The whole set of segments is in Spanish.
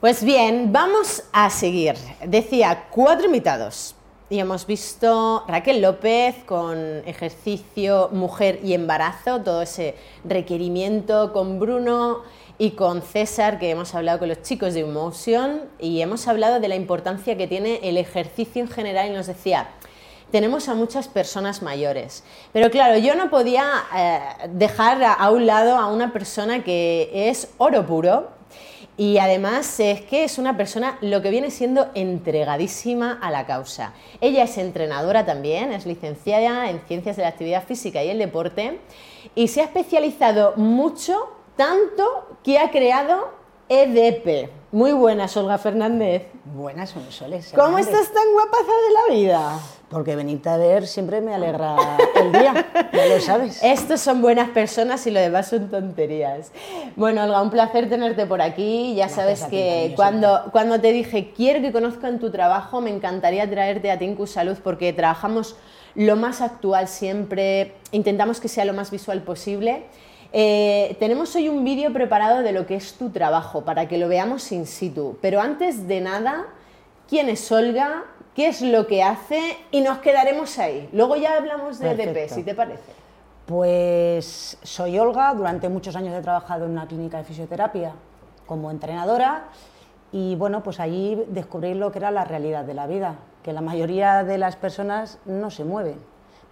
Pues bien, vamos a seguir. Decía, cuatro invitados. Y hemos visto Raquel López con ejercicio, mujer y embarazo, todo ese requerimiento con Bruno y con César, que hemos hablado con los chicos de Emotion y hemos hablado de la importancia que tiene el ejercicio en general y nos decía, tenemos a muchas personas mayores. Pero claro, yo no podía eh, dejar a un lado a una persona que es oro puro, y además es que es una persona lo que viene siendo entregadísima a la causa. Ella es entrenadora también, es licenciada en Ciencias de la Actividad Física y el Deporte y se ha especializado mucho, tanto que ha creado EDP. Muy buenas, Olga Fernández. Buenas, Soles. ¿Cómo estás tan guapaza de la vida? Porque venirte a ver siempre me alegra el día, ya lo sabes. Estos son buenas personas y lo demás son tonterías. Bueno, Olga, un placer tenerte por aquí. Ya sabes que cuando, cuando te dije quiero que conozcan tu trabajo, me encantaría traerte a Tinku Salud porque trabajamos lo más actual siempre, intentamos que sea lo más visual posible. Eh, tenemos hoy un vídeo preparado de lo que es tu trabajo para que lo veamos in situ. Pero antes de nada, ¿quién es Olga? qué es lo que hace y nos quedaremos ahí. Luego ya hablamos de EDP, si te parece. Pues soy Olga, durante muchos años he trabajado en una clínica de fisioterapia como entrenadora y bueno, pues allí descubrí lo que era la realidad de la vida, que la mayoría de las personas no se mueven.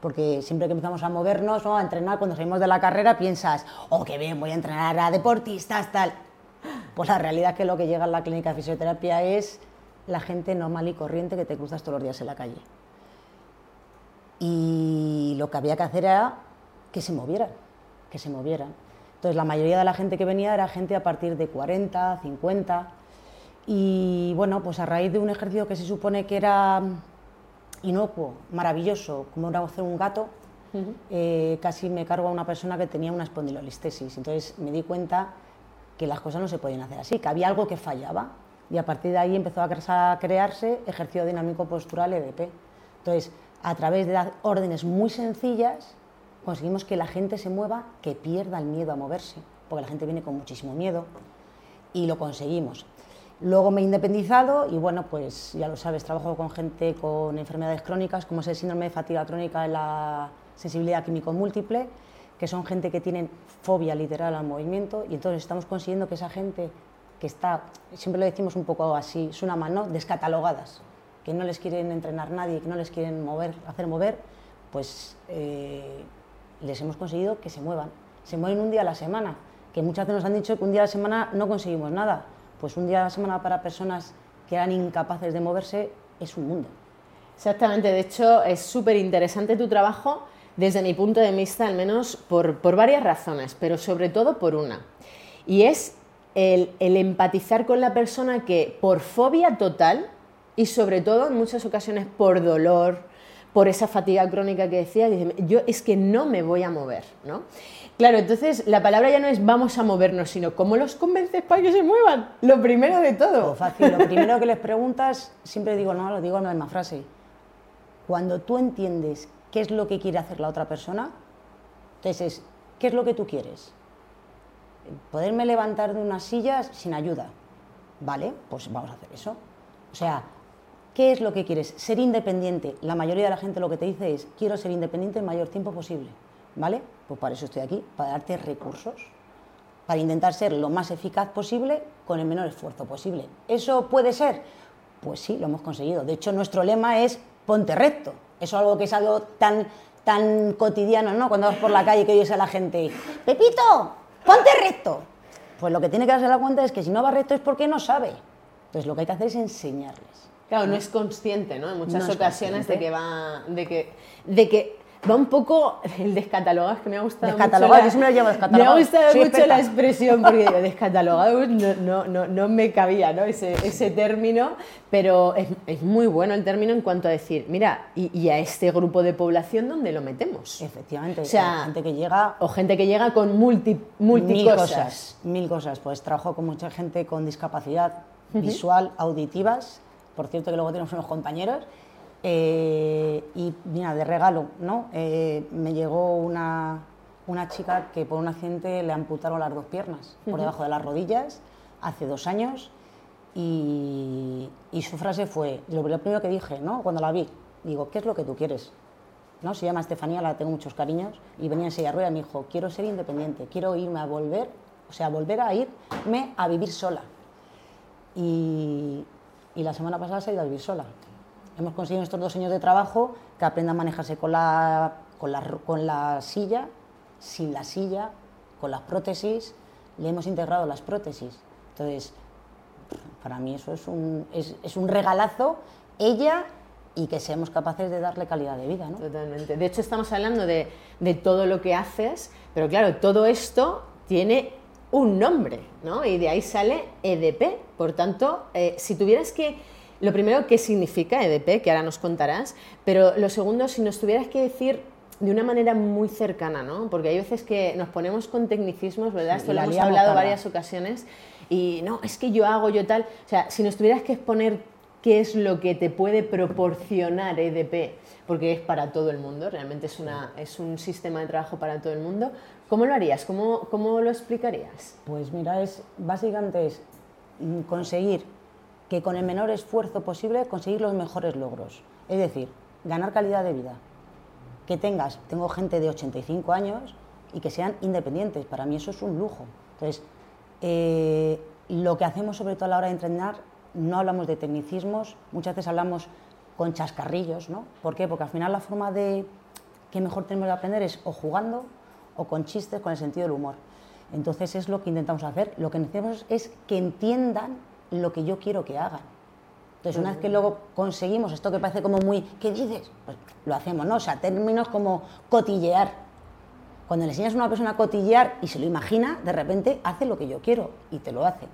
Porque siempre que empezamos a movernos o a entrenar, cuando salimos de la carrera, piensas, oh, qué bien, voy a entrenar a deportistas, tal. Pues la realidad es que lo que llega a la clínica de fisioterapia es la gente normal y corriente que te cruzas todos los días en la calle. Y lo que había que hacer era que se movieran, que se movieran. Entonces la mayoría de la gente que venía era gente a partir de 40, 50. Y bueno, pues a raíz de un ejercicio que se supone que era inocuo, maravilloso, como era hacer un gato, eh, casi me cargo a una persona que tenía una espondilolistesis. Entonces me di cuenta que las cosas no se podían hacer así, que había algo que fallaba y a partir de ahí empezó a crearse ejercicio dinámico postural EDP. Entonces, a través de órdenes muy sencillas, conseguimos que la gente se mueva, que pierda el miedo a moverse, porque la gente viene con muchísimo miedo y lo conseguimos. Luego me he independizado y bueno, pues ya lo sabes, trabajo con gente con enfermedades crónicas, como es el síndrome de fatiga crónica y la sensibilidad químico múltiple, que son gente que tienen fobia literal al movimiento y entonces estamos consiguiendo que esa gente que está, siempre lo decimos un poco así, es una mano, descatalogadas, que no les quieren entrenar nadie, que no les quieren mover, hacer mover, pues eh, les hemos conseguido que se muevan. Se mueven un día a la semana, que muchas veces nos han dicho que un día a la semana no conseguimos nada. Pues un día a la semana para personas que eran incapaces de moverse es un mundo. Exactamente, de hecho es súper interesante tu trabajo desde mi punto de vista, al menos por, por varias razones, pero sobre todo por una. Y es el, empatizar con la persona que por fobia total y sobre todo en muchas ocasiones por dolor, por esa fatiga crónica que decía, yo es que no me voy a mover, ¿no? Claro, entonces la palabra ya no es vamos a movernos, sino cómo los convences para que se muevan. Lo primero de todo. fácil, lo primero que les preguntas, siempre digo, no, lo digo en la misma frase. Cuando tú entiendes qué es lo que quiere hacer la otra persona, entonces, ¿qué es lo que tú quieres? poderme levantar de una silla sin ayuda. Vale, pues vamos a hacer eso. O sea, ¿qué es lo que quieres? Ser independiente. La mayoría de la gente lo que te dice es, quiero ser independiente el mayor tiempo posible. ¿Vale? Pues para eso estoy aquí, para darte recursos, para intentar ser lo más eficaz posible con el menor esfuerzo posible. ¿Eso puede ser? Pues sí, lo hemos conseguido. De hecho, nuestro lema es ponte recto. Eso es algo que es algo tan, tan cotidiano, ¿no? Cuando vas por la calle que oyes a la gente, Pepito, ponte recto. Pues lo que tiene que darse la cuenta es que si no va recto es porque no sabe. Entonces lo que hay que hacer es enseñarles. Claro, no, es consciente, ¿no? En muchas ocasiones de que va, de que, de que va un poco el descatalogado, es que me ha gustado descatalogado, mucho. La, me, lo descatalogado. me ha gustado mucho la expresión, porque digo, descatalogado no, no, no, no, me cabía ¿no? Ese, ese término, pero es, es, muy bueno el término en cuanto a decir, mira, y, y, a este grupo de población, ¿dónde lo metemos? Efectivamente, o sea, gente que llega... O gente que llega con multi, multi mil cosas. Mil cosas, pues trabajo con mucha gente con discapacidad visual, auditivas, por cierto que luego tenemos unos compañeros, eh, y mira, de regalo, ¿no? Eh, me llegó una, una, chica que por un accidente le amputaron las dos piernas por debajo de las rodillas hace dos años Y, y su frase fue, lo, lo primero que dije, ¿no? Cuando la vi, digo, ¿qué es lo que tú quieres? ¿no? Se llama Estefanía, la tengo muchos cariños, y venía en silla de ruedas y me dijo, quiero ser independiente, quiero irme a volver, o sea, volver a irme a vivir sola. Y, y la semana pasada se ha ido a vivir sola. Hemos conseguido estos dos años de trabajo que aprenda a manejarse con la, con la, con la silla, sin la silla, con las prótesis, le hemos integrado las prótesis. Entonces, para mí eso es un, es, es un regalazo, ella y que seamos capaces de darle calidad de vida. ¿no? Totalmente. De hecho, estamos hablando de, de todo lo que haces, pero claro, todo esto tiene un nombre, ¿no? Y de ahí sale EDP. Por tanto, eh, si tuvieras que... Lo primero, ¿qué significa EDP? Que ahora nos contarás. Pero lo segundo, si nos tuvieras que decir de una manera muy cercana, ¿no? Porque hay veces que nos ponemos con tecnicismos, ¿verdad? Esto lo hemos hablado varias ocasiones. Y no, es que yo hago, yo tal. O sea, si nos tuvieras que exponer qué es lo que te puede proporcionar EDP, porque es para todo el mundo, realmente es, una, es un sistema de trabajo para todo el mundo, ¿cómo lo harías? ¿Cómo, cómo lo explicarías? Pues mira, es, básicamente es mm, conseguir que con el menor esfuerzo posible conseguir los mejores logros. Es decir, ganar calidad de vida. Que tengas, tengo gente de 85 años y que sean independientes. Para mí eso es un lujo. Entonces, eh, lo que hacemos sobre todo a la hora de entrenar, no hablamos de tecnicismos, muchas veces hablamos con chascarrillos, ¿no? ¿Por qué? Porque al final la forma de que mejor tenemos de aprender es o jugando o con chistes, con el sentido del humor. Entonces es lo que intentamos hacer. Lo que necesitamos es que entiendan lo que yo quiero que hagan. Entonces, una vez que luego conseguimos esto que parece como muy, ¿qué dices? Pues lo hacemos, ¿no? O sea, términos como cotillear. Cuando le enseñas a una persona a cotillear y se lo imagina, de repente hace lo que yo quiero y te lo hace.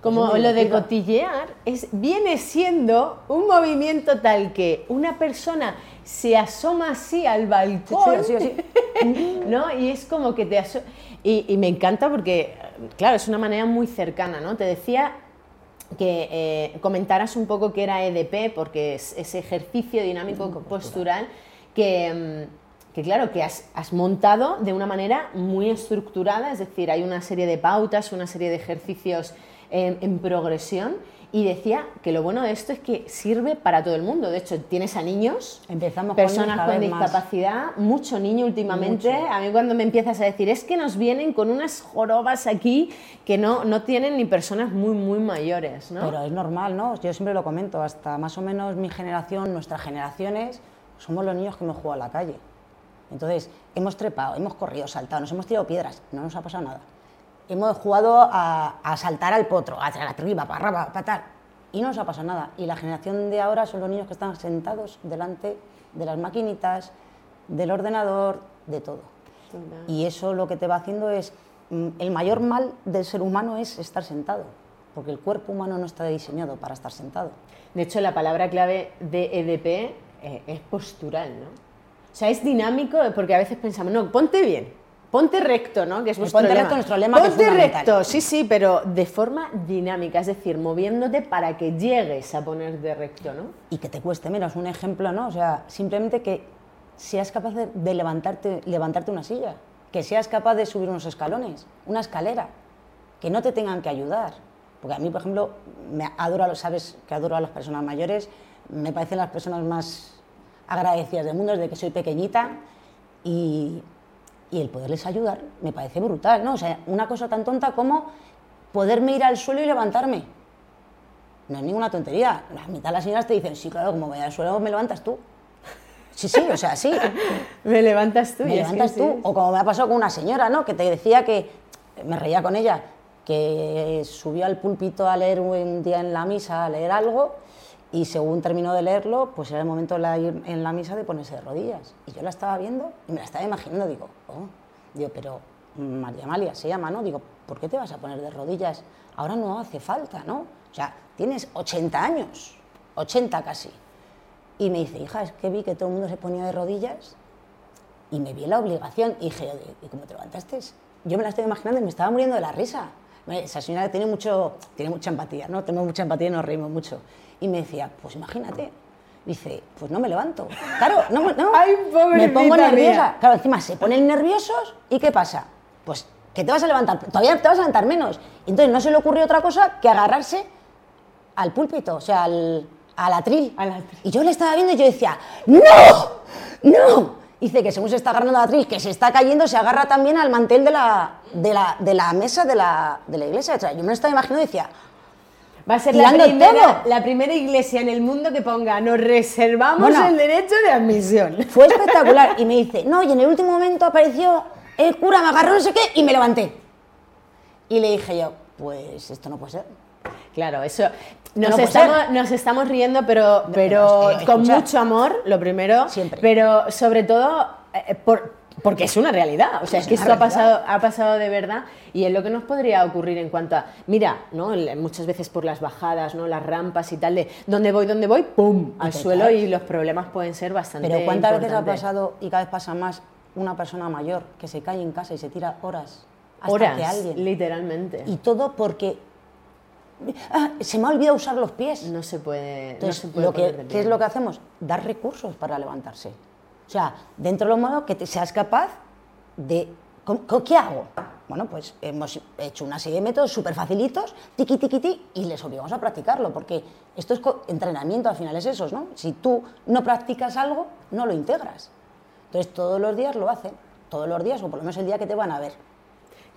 Como lo de cotillear es, viene siendo un movimiento tal que una persona se asoma así al balcón, Sí, sí, sí. ¿no? Y es como que te aso- y, y me encanta porque, claro, es una manera muy cercana, ¿no? Te decía que eh, comentaras un poco qué era EDP, porque es ese ejercicio dinámico postural que, mm, que, claro, que has, has montado de una manera muy estructurada, es decir, hay una serie de pautas, una serie de ejercicios en, en progresión, y decía que lo bueno de esto es que sirve para todo el mundo. De hecho, tienes a niños, Empezamos con personas cada con vez más. discapacidad, mucho niño últimamente. Mucho. A mí cuando me empiezas a decir, es que nos vienen con unas jorobas aquí que no, no tienen ni personas muy, muy mayores, ¿no? Pero es normal, ¿no? Yo siempre lo comento, hasta más o menos mi generación, nuestras generaciones, somos los niños que hemos jugado a la calle. Entonces, hemos trepado, hemos corrido, saltado, nos hemos tirado piedras, no nos ha pasado nada. Hemos jugado a, a saltar al potro, a arriba, para arriba, para tal, y no nos ha pasado nada. Y la generación de ahora son los niños que están sentados delante de las maquinitas, del ordenador, de todo. Y eso lo que te va haciendo es, mm, el mayor mal del ser humano es estar sentado, porque el cuerpo humano no está diseñado para estar sentado. De hecho, la palabra clave de EDP eh, es postural, ¿no? O sea, es dinámico porque a veces pensamos, no, ponte bien, ponte recto, ¿no? Que es vuestro ponte lema. recto, nuestro lema, que es Ponte recto, sí, sí, pero de forma dinámica, es decir, moviéndote para que llegues a ponerte recto, ¿no? Y que te cueste menos, un ejemplo, ¿no? O sea, simplemente que seas capaz de, de levantarte, levantarte una silla, que seas capaz de subir unos escalones, una escalera, que no te tengan que ayudar. Porque a mí, por ejemplo, me adoro, sabes que adoro a las personas mayores, me parecen las personas más agradecidas del mundo desde que soy pequeñita y, y el poderles ayudar me parece brutal, ¿no? O sea, una cosa tan tonta como poderme ir al suelo y levantarme. No es ninguna tontería. La mitad de las señoras te dicen, sí, claro, como vaya al suelo me levantas tú. Sí, sí, o sea, sí. Me levantas tú. me levantas tú. sí. O como me ha pasado con una señora, ¿no? Que te decía que, me reía con ella, que subió al púlpito a leer un día en la misa, a leer algo, y según terminó de leerlo, pues era el momento de la- en la misa de ponerse de rodillas. Y yo la estaba viendo y me la estaba imaginando, digo, oh, digo, pero María Amalia se llama, ¿no? Digo, ¿por qué te vas a poner de rodillas? Ahora no hace falta, ¿no? O sea, tienes 80 años, 80 casi. Y me dice, hija, es que vi que todo el mundo se ponía de rodillas y me vi en la obligación y dije, "Oye, ¿y cómo te levantaste? Yo me la estoy imaginando y me estaba muriendo de la risa. Esa señora tiene, mucho, tiene mucha empatía, ¿no? Tenemos mucha empatía y nos reímos mucho. Y me decía, pues imagínate. Dice, pues no me levanto. Claro, no, me- no. Ay, me pongo nerviosa. mía. Claro, encima se ponen nerviosos y ¿qué pasa? Pues que te vas a levantar, todavía te vas a levantar menos. Entonces no se le ocurrió otra cosa que agarrarse al púlpito, o sea, al, al atril. Al atril. Y yo le estaba viendo y yo decía, ¡No! ¡No! Dice que según se está agarrando al atril, que se está cayendo, se agarra también al mantel de la, de la, de la mesa de la, de la iglesia. O sea, yo me lo estaba imaginando y decía, Va a ser la primera, la primera iglesia en el mundo que ponga nos reservamos Bueno. el derecho de admisión. Fue espectacular. Y me dice, no, y en el último momento apareció el cura, me agarró no sé qué y me levanté. Y le dije yo, pues esto no puede ser. Claro, eso. Nos, No estamos, nos estamos riendo, pero, pero que, con mucho amor, lo primero. Siempre. Pero sobre todo eh, por- porque es una realidad. O sea, es, que esto ha pasado, ha pasado de verdad y es lo que nos podría ocurrir en cuanto a. Mira, ¿no? Muchas veces por las bajadas, ¿no? Las rampas y tal, de dónde voy, dónde voy, ¡pum! al suelo y los problemas pueden ser bastante. Pero ¿cuántas veces ha pasado y cada vez pasa más una persona mayor que se cae en casa y se tira horas hasta Horas, que alguien... literalmente. Y todo porque ah, se me ha olvidado usar los pies. no se puede. Entonces, no se puede lo que, ¿qué es lo que hacemos? Dar recursos para levantarse. O sea, dentro de lo malo que te seas capaz de... ¿cómo- cómo- ¿Qué hago? Bueno, pues hemos hecho una serie de métodos súper facilitos, tiqui, tiqui, ti, y les obligamos a practicarlo, porque esto es entrenamiento, al final es eso, ¿no? Si tú no practicas algo, no lo integras. Entonces, todos los días lo hacen, todos los días, o por lo menos el día que te van a ver.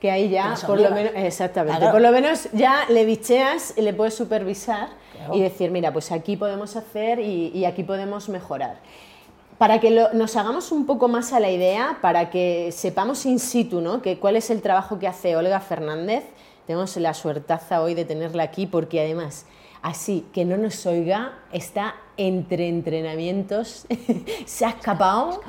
Que ahí ya, por lo menos, exactamente, Claro. por lo menos ya le bicheas y le puedes supervisar Claro. y decir, mira, pues aquí podemos hacer y, y aquí podemos mejorar. Para que nos hagamos un poco más a la idea, para que sepamos in situ, ¿no? Que cuál es el trabajo que hace Olga Fernández. Tenemos la suertaza hoy de tenerla aquí porque además, así que no nos oiga, está entre entrenamientos, se ha escapado,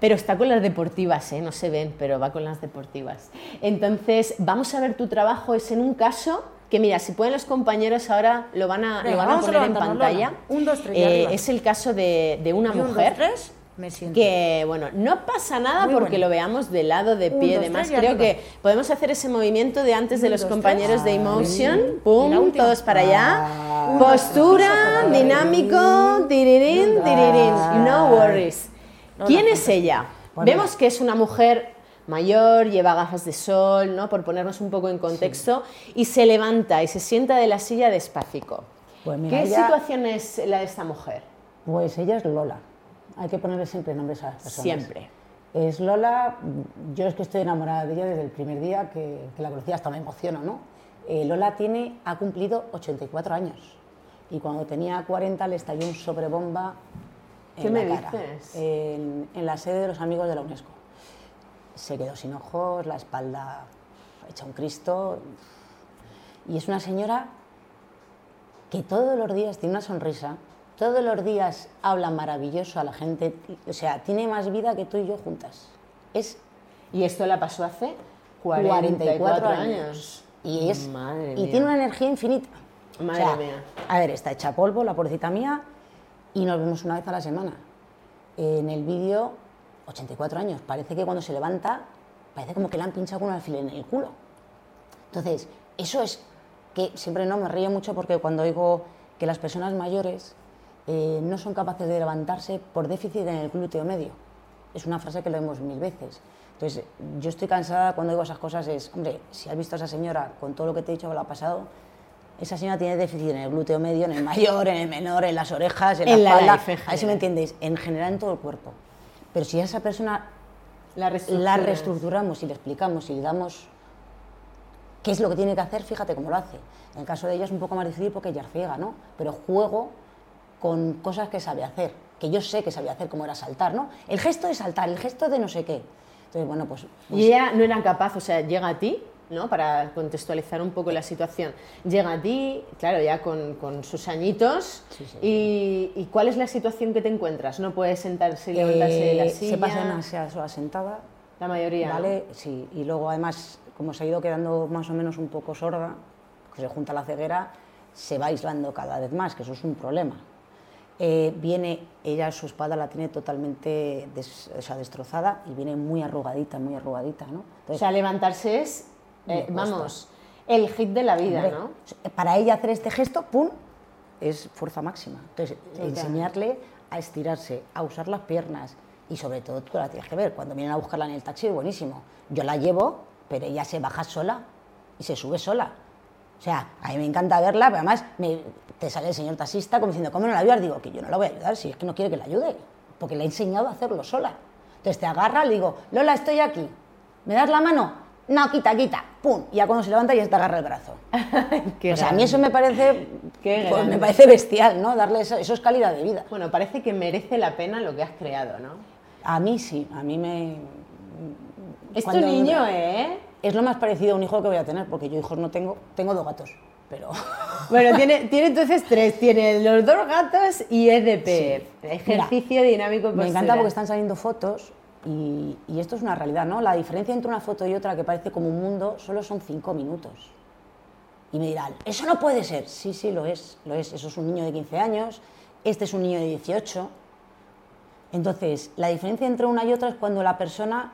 pero está con las deportivas, ¿eh? no se ven, pero va con las deportivas. Entonces, vamos a ver tu trabajo, es en un caso que mira, si pueden los compañeros ahora lo van a, Venga, lo van a poner en pantalla. Un, dos, tres, Eh, es el caso de, de una un, mujer dos, tres, me siento. que bueno, no pasa nada Muy porque bueno. lo veamos de lado, de pie, demás. Creo arriba. que podemos hacer ese movimiento de antes de Un, los dos, compañeros de tres. Emotion. Pum, todos para allá. Ah. Postura, dinámico, tirirín, tirirín. No worries. No, ¿Quién no, es ella? Vemos que es una mujer mayor, lleva gafas de sol, ¿no? Por ponernos un poco en contexto, y se levanta y se sienta de la silla despacito. Pues mira, ¿Qué ella- situación es la de esta mujer? Pues ella es Lola. Hay que ponerle siempre nombres a las personas. Siempre. Es Lola, yo es que estoy enamorada de ella desde el primer día que, que la conocí, hasta me emociono, ¿no? Eh, Lola tiene, ha cumplido 84 años y cuando tenía 40 le estalló un sobrebomba en ¿Qué la me cara, dices? En, en la sede de los amigos de la UNESCO. Se quedó sin ojos, la espalda hecha un Cristo y es una señora que todos los días tiene una sonrisa, todos los días habla maravilloso a la gente, o sea, tiene más vida que tú y yo juntas. Es Y esto la pasó hace 44, 44 años. años. Y, es, Madre y mía. tiene una energía infinita. Madre mía. A ver, está hecha polvo, la pobrecita mía, y nos vemos una vez a la semana. En el vídeo, 84 años, parece que cuando se levanta, parece como que le han pinchado con un alfiler en el culo. Entonces, eso es que siempre no me río mucho porque cuando oigo que las personas mayores eh, no son capaces de levantarse por déficit en el glúteo medio. Es una frase que lo vemos mil veces. Entonces, yo estoy cansada cuando oigo esas cosas, es, hombre, si has visto a esa señora con todo lo que te he dicho que le ha pasado, esa señora tiene déficit en el glúteo medio, en el mayor, en el menor, en las orejas, en, En la espalda, a ver si me entiendes, en general en todo el cuerpo. Pero si a esa persona La la reestructuramos y le explicamos y le damos qué es lo que tiene que hacer, fíjate cómo lo hace. En el caso de ella es un poco más difícil porque ella es ciega, ¿no? Pero juego con cosas que sabe hacer, que yo sé que sabía hacer, como era saltar, ¿no? El gesto de saltar, el gesto de no sé qué. Entonces, bueno, pues... pues Y ella no era capaz, o sea, llega a ti, ¿no? Para contextualizar un poco la situación. Llega a ti, claro, ya con, con sus añitos. Sí, sí. Y, y cuál es la situación que te encuentras? No puedes sentarse y levantarse de la eh, silla. se pasa demasiadas horas sentada, La mayoría. ¿no? ¿Vale? Sí, y luego además, como se ha ido quedando más o menos un poco sorda, que se junta la ceguera, se va aislando cada vez más, que eso es un problema. Eh, viene, ella su espalda la tiene totalmente des- o sea, destrozada y viene muy arrugadita, muy arrugadita, ¿no? O Entonces, sea, levantarse es, eh, vamos, el hit de la vida, hombre, ¿no? Para ella hacer este gesto, ¡pum!, es fuerza máxima. Entonces, enseñarle a estirarse, a usar las piernas y sobre todo tú la tienes que ver. Cuando vienen a buscarla en el taxi, buenísimo. Yo la llevo, pero ella se baja sola y se sube sola. O sea, a mí me encanta verla, pero además me- te sale el señor taxista como diciendo, ¿cómo no la ayudar? Digo, que yo no la voy a ayudar si es que no quiere que la ayude, porque le he enseñado a hacerlo sola. Entonces te agarra, le digo, Lola, estoy aquí, ¿me das la mano? No, quita, quita, pum, y ya cuando se levanta ya te agarra el brazo. o sea, a mí eso me parece, pues, me parece bestial, ¿no? Darle eso, eso es calidad de vida. Bueno, parece que merece la pena lo que has creado, ¿no? A mí sí, a mí me... Es tu niño, ¿eh? Es lo más parecido a un hijo que voy a tener, porque yo hijos no tengo, tengo dos gatos, pero... Bueno, tiene, tiene entonces tres, tiene los dos gatos y EDP, ejercicio dinámico Me encanta porque están saliendo fotos y, esto es una realidad, ¿no? La diferencia entre una foto y otra que parece como un mundo solo son cinco minutos. Y me dirán, eso no puede ser. Sí, sí, lo es, lo es. Eso es un niño de 15 años, este es un niño de 18. Entonces, la diferencia entre una y otra es cuando la persona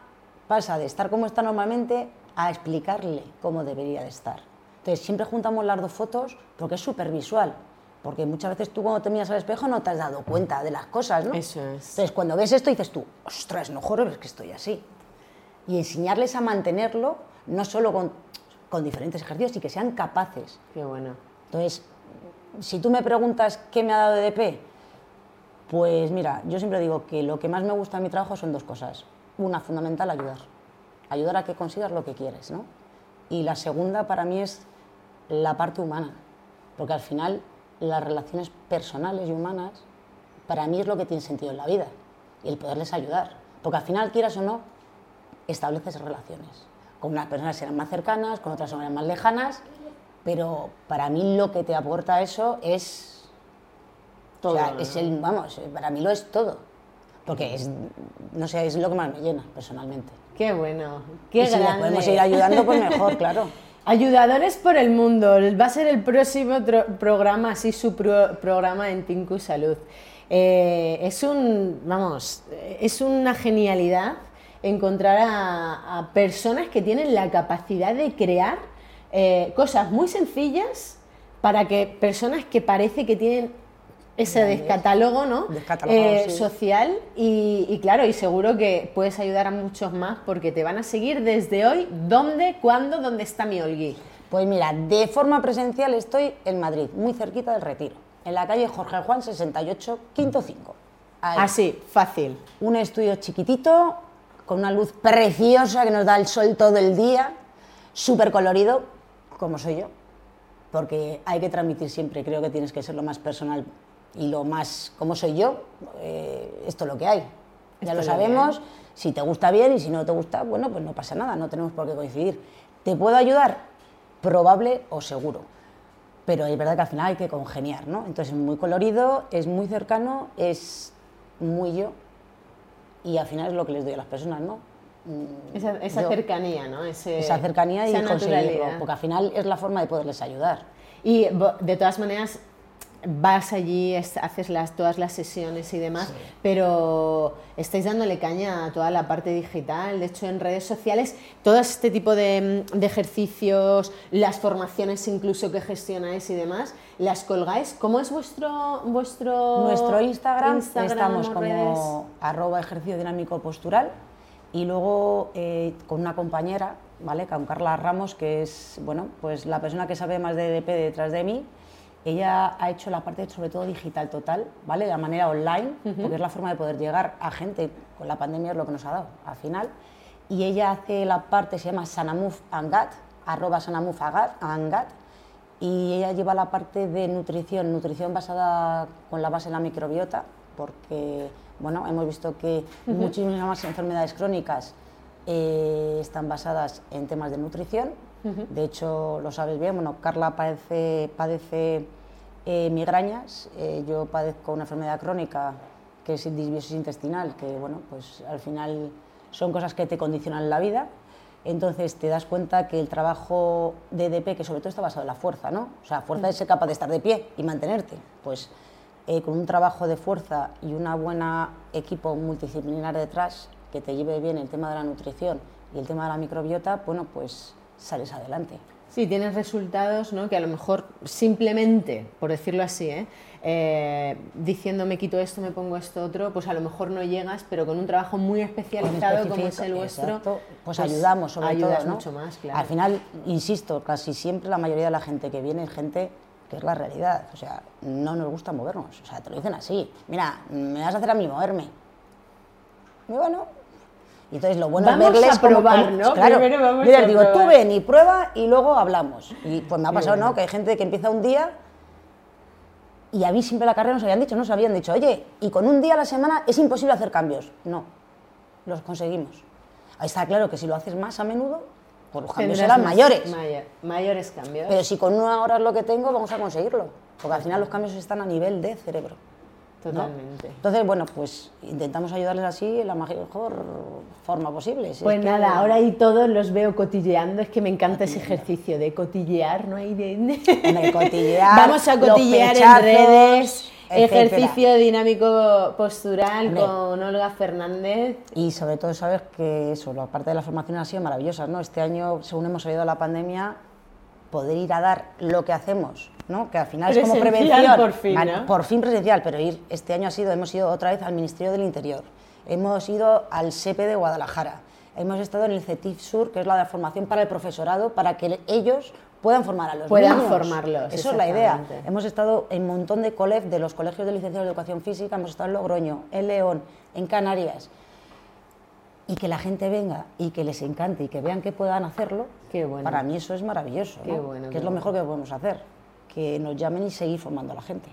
pasa de estar como está normalmente a explicarle cómo debería de estar. Entonces, siempre juntamos las dos fotos porque es súper visual. Porque muchas veces tú cuando te miras al espejo no te has dado cuenta de las cosas, ¿no? Eso es. Entonces, cuando ves esto dices tú, ostras, no joder, es que estoy así. Y enseñarles a mantenerlo, no solo con, con diferentes ejercicios, y que sean capaces. Qué bueno. Entonces, si tú me preguntas qué me ha dado EDP, pues mira, yo siempre digo que lo que más me gusta en mi trabajo son dos cosas. Una, fundamental, ayudar. Ayudar a que consigas lo que quieres, ¿no? Y la segunda para mí es la parte humana, porque al final las relaciones personales y humanas para mí es lo que tiene sentido en la vida y el poderles ayudar, porque al final, quieras o no, estableces relaciones. Con unas personas serán más cercanas, con otras serán más lejanas, pero para mí lo que te aporta eso es todo. es el, vamos, para mí lo es todo. Porque es, no sé, es lo que más me llena personalmente. Qué bueno, qué y si nos podemos ir ayudando, pues mejor, claro. Ayudadores por el mundo, va a ser el próximo programa, así su programa en Tinku Salud. Eh, es un, vamos, es una genialidad encontrar a, personas que tienen la capacidad de crear eh, cosas muy sencillas para que personas que parece que tienen ese descatálogo, ¿no? Eh, social y, claro, y seguro que puedes ayudar a muchos más porque te van a seguir desde hoy. ¿Dónde, cuándo, dónde está mi Olgui? Pues mira, de forma presencial estoy en Madrid, muy cerquita del Retiro, en la calle Jorge Juan 68, quinto 5. Así, fácil. Un estudio chiquitito, con una luz preciosa que nos da el sol todo el día, súper colorido, como soy yo, porque hay que transmitir siempre, creo que tienes que ser lo más personal y lo más, como soy yo, eh, esto es lo que hay. Ya lo sabemos, si te gusta bien y si no te gusta, bueno, pues no pasa nada, no tenemos por qué coincidir. ¿Te puedo ayudar? Probable o seguro. Pero es verdad que al final hay que congeniar, ¿no? Entonces es muy colorido, es muy cercano, es muy yo y al final es lo que les doy a las personas, ¿no? Mm, esa, cercanía, ¿no? esa cercanía y conseguirlo, porque al final es la forma de poderles ayudar. Y de todas maneras, vas allí, haces las, todas las sesiones y demás, pero estáis dándole caña a toda la parte digital. De hecho, en redes sociales, todo este tipo de, ejercicios, las formaciones incluso que gestionáis y demás, las colgáis. ¿Cómo es vuestro vuestro Nuestro Instagram, estamos como arroba ejercicio dinámico postural y luego eh, con una compañera, ¿vale? Con Carla Ramos, que es bueno, pues la persona que sabe más de EDP detrás de mí ella ha hecho la parte sobre todo digital total, ¿vale? De la manera online, porque es la forma de poder llegar a gente. Con la pandemia es lo que nos ha dado al final. Y ella hace la parte, se llama Sanamuf Angat, arroba Sanamuf Angat, y ella lleva la parte de nutrición, nutrición basada con la base en la microbiota, porque, bueno, hemos visto que muchísimas enfermedades crónicas eh, están basadas en temas de nutrición de hecho, lo sabes bien, bueno, Carla padece, padece eh, migrañas, eh, yo padezco una enfermedad crónica que es disbiosis intestinal, que bueno, pues al final son cosas que te condicionan la vida. Entonces te das cuenta que el trabajo de EDP, que sobre todo está basado en la fuerza, ¿no? O sea, fuerza es ser capaz de estar de pie y mantenerte. Pues eh, con un trabajo de fuerza y una buena equipo multidisciplinar detrás que te lleve bien el tema de la nutrición y el tema de la microbiota, bueno, pues sales adelante. Sí, tienes resultados ¿no? que a lo mejor simplemente, por decirlo así, ¿eh? eh diciendo me quito esto, me pongo esto otro, pues a lo mejor no llegas, pero con un trabajo muy especializado como es el vuestro, pues, pues, ayudamos sobre ayudas todo. mucho más, claro. Al final, insisto, casi siempre la mayoría de la gente que viene es gente que es la realidad. O sea, no nos gusta movernos. O sea, te lo dicen así. Mira, me vas a hacer a mí moverme. Y bueno, y entonces lo bueno Vamos es verles a probar, ¿no? Claro, Primero vamos les a digo, tú ven y prueba y luego hablamos. Y pues me ha pasado. ¿no? Que hay gente que empieza un día y a mí siempre la carrera nos habían dicho, nos habían dicho, oye, y con un día a la semana es imposible hacer cambios. No, los conseguimos. Ahí está claro que si lo haces más a menudo, pues los cambios serán mayores. mayor- mayores cambios. Pero si con una hora es lo que tengo, vamos a conseguirlo. Porque al final los cambios están a nivel de cerebro. ¿No? Totalmente. Entonces, bueno, pues intentamos ayudarles así en la mejor forma posible. Si Pues es que- nada, ahora ahí todos los veo cotilleando, es que me encanta ese ejercicio de cotillear, ¿no? hay de... Cotillear, Vamos a cotillear en redes, etcétera. ejercicio dinámico postural Hombre. con Olga Fernández. Y sobre todo sabes que eso, la parte de la formación ha sido maravillosa, ¿no? Este año, según hemos salido de la pandemia, poder ir a dar lo que hacemos, ¿no? Que al final es como prevención. por fin. Por fin presencial, pero ir, este año ha sido, hemos ido otra vez al Ministerio del Interior, hemos ido al SEPE de Guadalajara, hemos estado en el CETIF Sur, que es la de formación para el profesorado, para que ellos puedan formar a los Puedan niños. formarlos, Eso es la idea. Hemos estado en un montón de COLEF, de los colegios de licenciados de educación física, hemos estado en Logroño, en León, en Canarias. Y que la gente venga y que les encante y que vean que puedan hacerlo, Qué bueno. para mí eso es maravilloso. Qué ¿no? bueno, que qué es lo bueno. mejor que podemos hacer. Que nos llamen y seguir formando a la gente.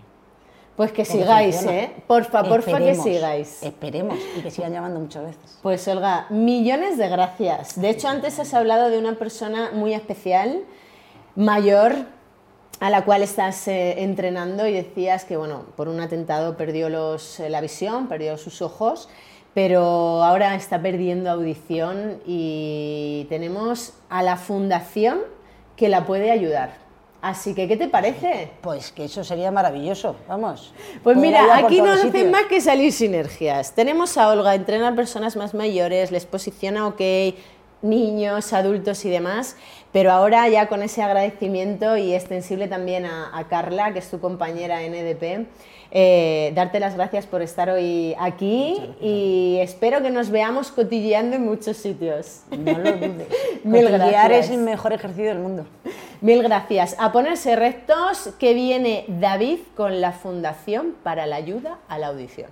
Pues que Porque sigáis, funciona. ¿eh? Porfa, porfa que Esperemos, sigáis. Esperemos y que sigan llamando muchas veces. Pues Olga, millones de gracias. De hecho, antes has hablado de una persona muy especial, mayor, a la cual estás eh, entrenando y decías que, bueno, por un atentado perdió los, eh, la visión, perdió sus ojos, pero ahora está perdiendo audición y tenemos a la fundación que la puede ayudar. Así que, ¿qué te parece? Pues que eso sería maravilloso, vamos. Pues mira, aquí no hacen más que salir sinergias. Tenemos a Olga, entrena a personas más mayores, les posiciona ok, niños, adultos y demás, pero ahora ya con ese agradecimiento y extensible también a, a Carla, que es tu compañera en EDP, eh, darte las gracias por estar hoy aquí y espero que nos veamos cotilleando en muchos sitios. No lo dudes. Mil Cotillear gracias. es el mejor ejercicio del mundo. Mil gracias. A ponerse rectos, que viene David con la Fundación para la Ayuda a la Audición.